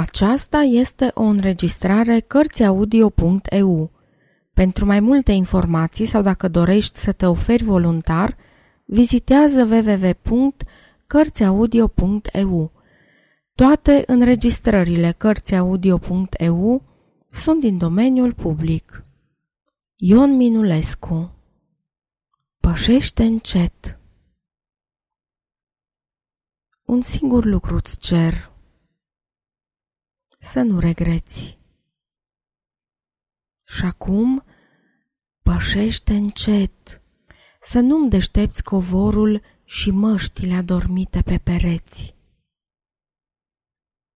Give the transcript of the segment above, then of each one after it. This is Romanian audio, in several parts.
Aceasta este o înregistrare Cărțiaudio.eu. Pentru mai multe informații sau dacă dorești să te oferi voluntar, vizitează www.cărțiaudio.eu. Toate înregistrările Cărțiaudio.eu sunt din domeniul public. Ion Minulescu Pășește încet Un singur lucruț îți cer Să nu regreți. Și acum pășește încet Să nu-mi deștepți covorul și măștile adormite pe pereți.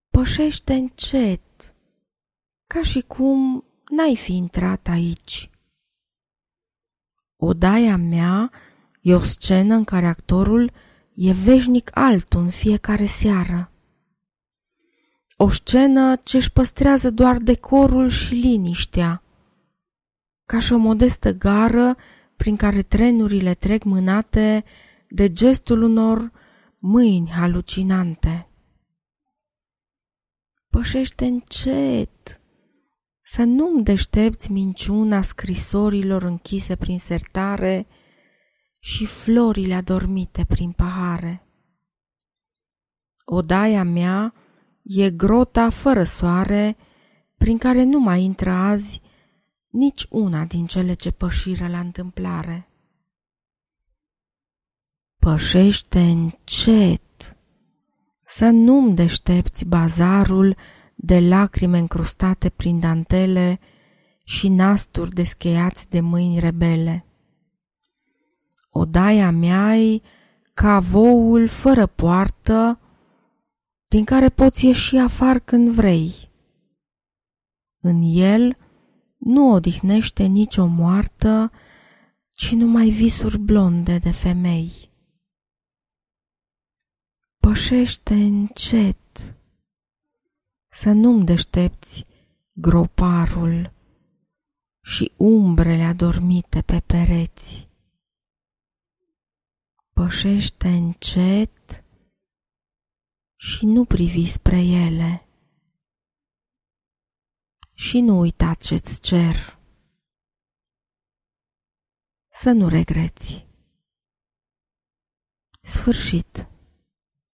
Pășește încet Ca și cum n-ai fi intrat aici. Odaia mea e o scenă în care actorul e veșnic altul în fiecare seară. O scenă ce își păstrează doar decorul și liniștea, ca și o modestă gară prin care trenurile trec mânate de gestul unor mâini halucinante. Pășește încet, să nu-mi deștepți minciuna scrisorilor închise prin sertare și florile adormite prin pahare. Odaia mea e grota fără soare prin care nu mai intră azi nici una din cele ce pășiră la întâmplare. Pășește încet, să nu-mi deștepți bazarul de lacrime încrustate prin dantele și nasturi descheiați de mâini rebele. Odaia mea e ca voul fără poartă, din care poți ieși afară când vrei. În el nu odihnește nicio moartă, ci numai visuri blonde de femei. Pășește încet, să nu-mi deștepți groparul și umbrele adormite pe pereți. Pășește încet și nu privi spre ele și nu uita ce-ți cer. Să nu regreți. Sfârșit.